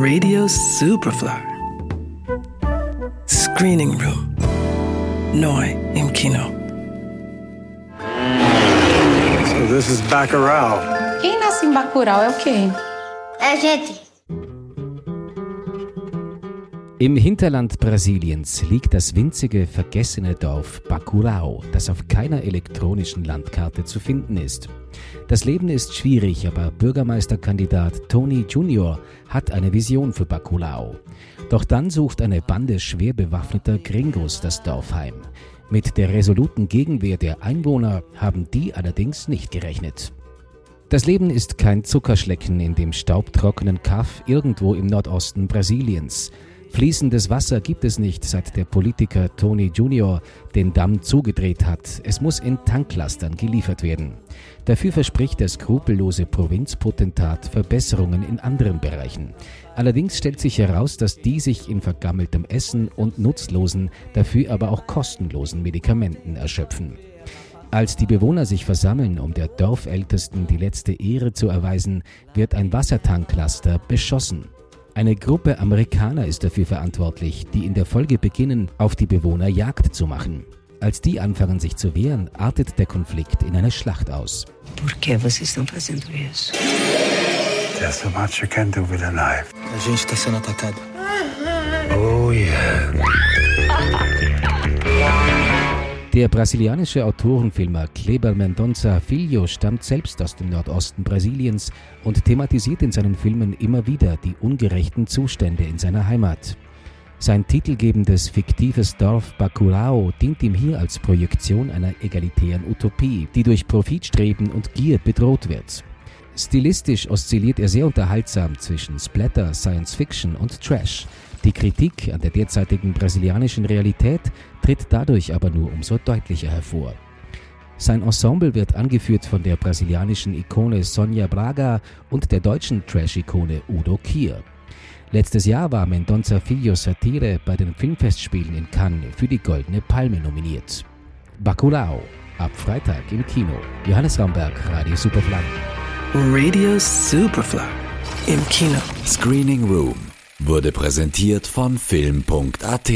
Radio Superfly. Screening Room. Noi im Kino. So this is Bacurau. Quem nasce em Bacurau é o quê? É gente. Im Hinterland Brasiliens liegt das winzige, vergessene Dorf Bacurau, das auf keiner elektronischen Landkarte zu finden ist. Das Leben ist schwierig, aber Bürgermeisterkandidat Tony Junior hat eine Vision für Bacurau. Doch dann sucht eine Bande schwer bewaffneter Gringos das Dorf heim. Mit der resoluten Gegenwehr der Einwohner haben die allerdings nicht gerechnet. Das Leben ist kein Zuckerschlecken in dem staubtrockenen Kaff irgendwo im Nordosten Brasiliens. Fließendes Wasser gibt es nicht, seit der Politiker Tony Junior den Damm zugedreht hat. Es muss in Tanklastern geliefert werden. Dafür verspricht der skrupellose Provinzpotentat Verbesserungen in anderen Bereichen. Allerdings stellt sich heraus, dass die sich in vergammeltem Essen und nutzlosen, dafür aber auch kostenlosen Medikamenten erschöpfen. Als die Bewohner sich versammeln, um der Dorfältesten die letzte Ehre zu erweisen, wird ein Wassertanklaster beschossen. Eine Gruppe Amerikaner ist dafür verantwortlich, die in der Folge beginnen, auf die Bewohner Jagd zu machen. Als die anfangen sich zu wehren, artet der Konflikt in eine Schlacht aus. Por que vocês estão fazendo isso? There's so much you can do with a knife. A gente está sendo atacado. Oh yeah. Der brasilianische Autorenfilmer Kleber Mendonça Filho stammt selbst aus dem Nordosten Brasiliens und thematisiert in seinen Filmen immer wieder die ungerechten Zustände in seiner Heimat. Sein titelgebendes fiktives Dorf Bacurau dient ihm hier als Projektion einer egalitären Utopie, die durch Profitstreben und Gier bedroht wird. Stilistisch oszilliert er sehr unterhaltsam zwischen Splatter, Science Fiction und Trash. Die Kritik an der derzeitigen brasilianischen Realität tritt dadurch aber nur umso deutlicher hervor. Sein Ensemble wird angeführt von der brasilianischen Ikone Sonja Braga und der deutschen Trash-Ikone Udo Kier. Letztes Jahr war Mendonça Filho Satire bei den Filmfestspielen in Cannes für die Goldene Palme nominiert. Bacurau, ab Freitag im Kino. Johannes Ramberg, Radio Superfly. Radio Superfly. Im Kino. Screening Room wurde präsentiert von Film.at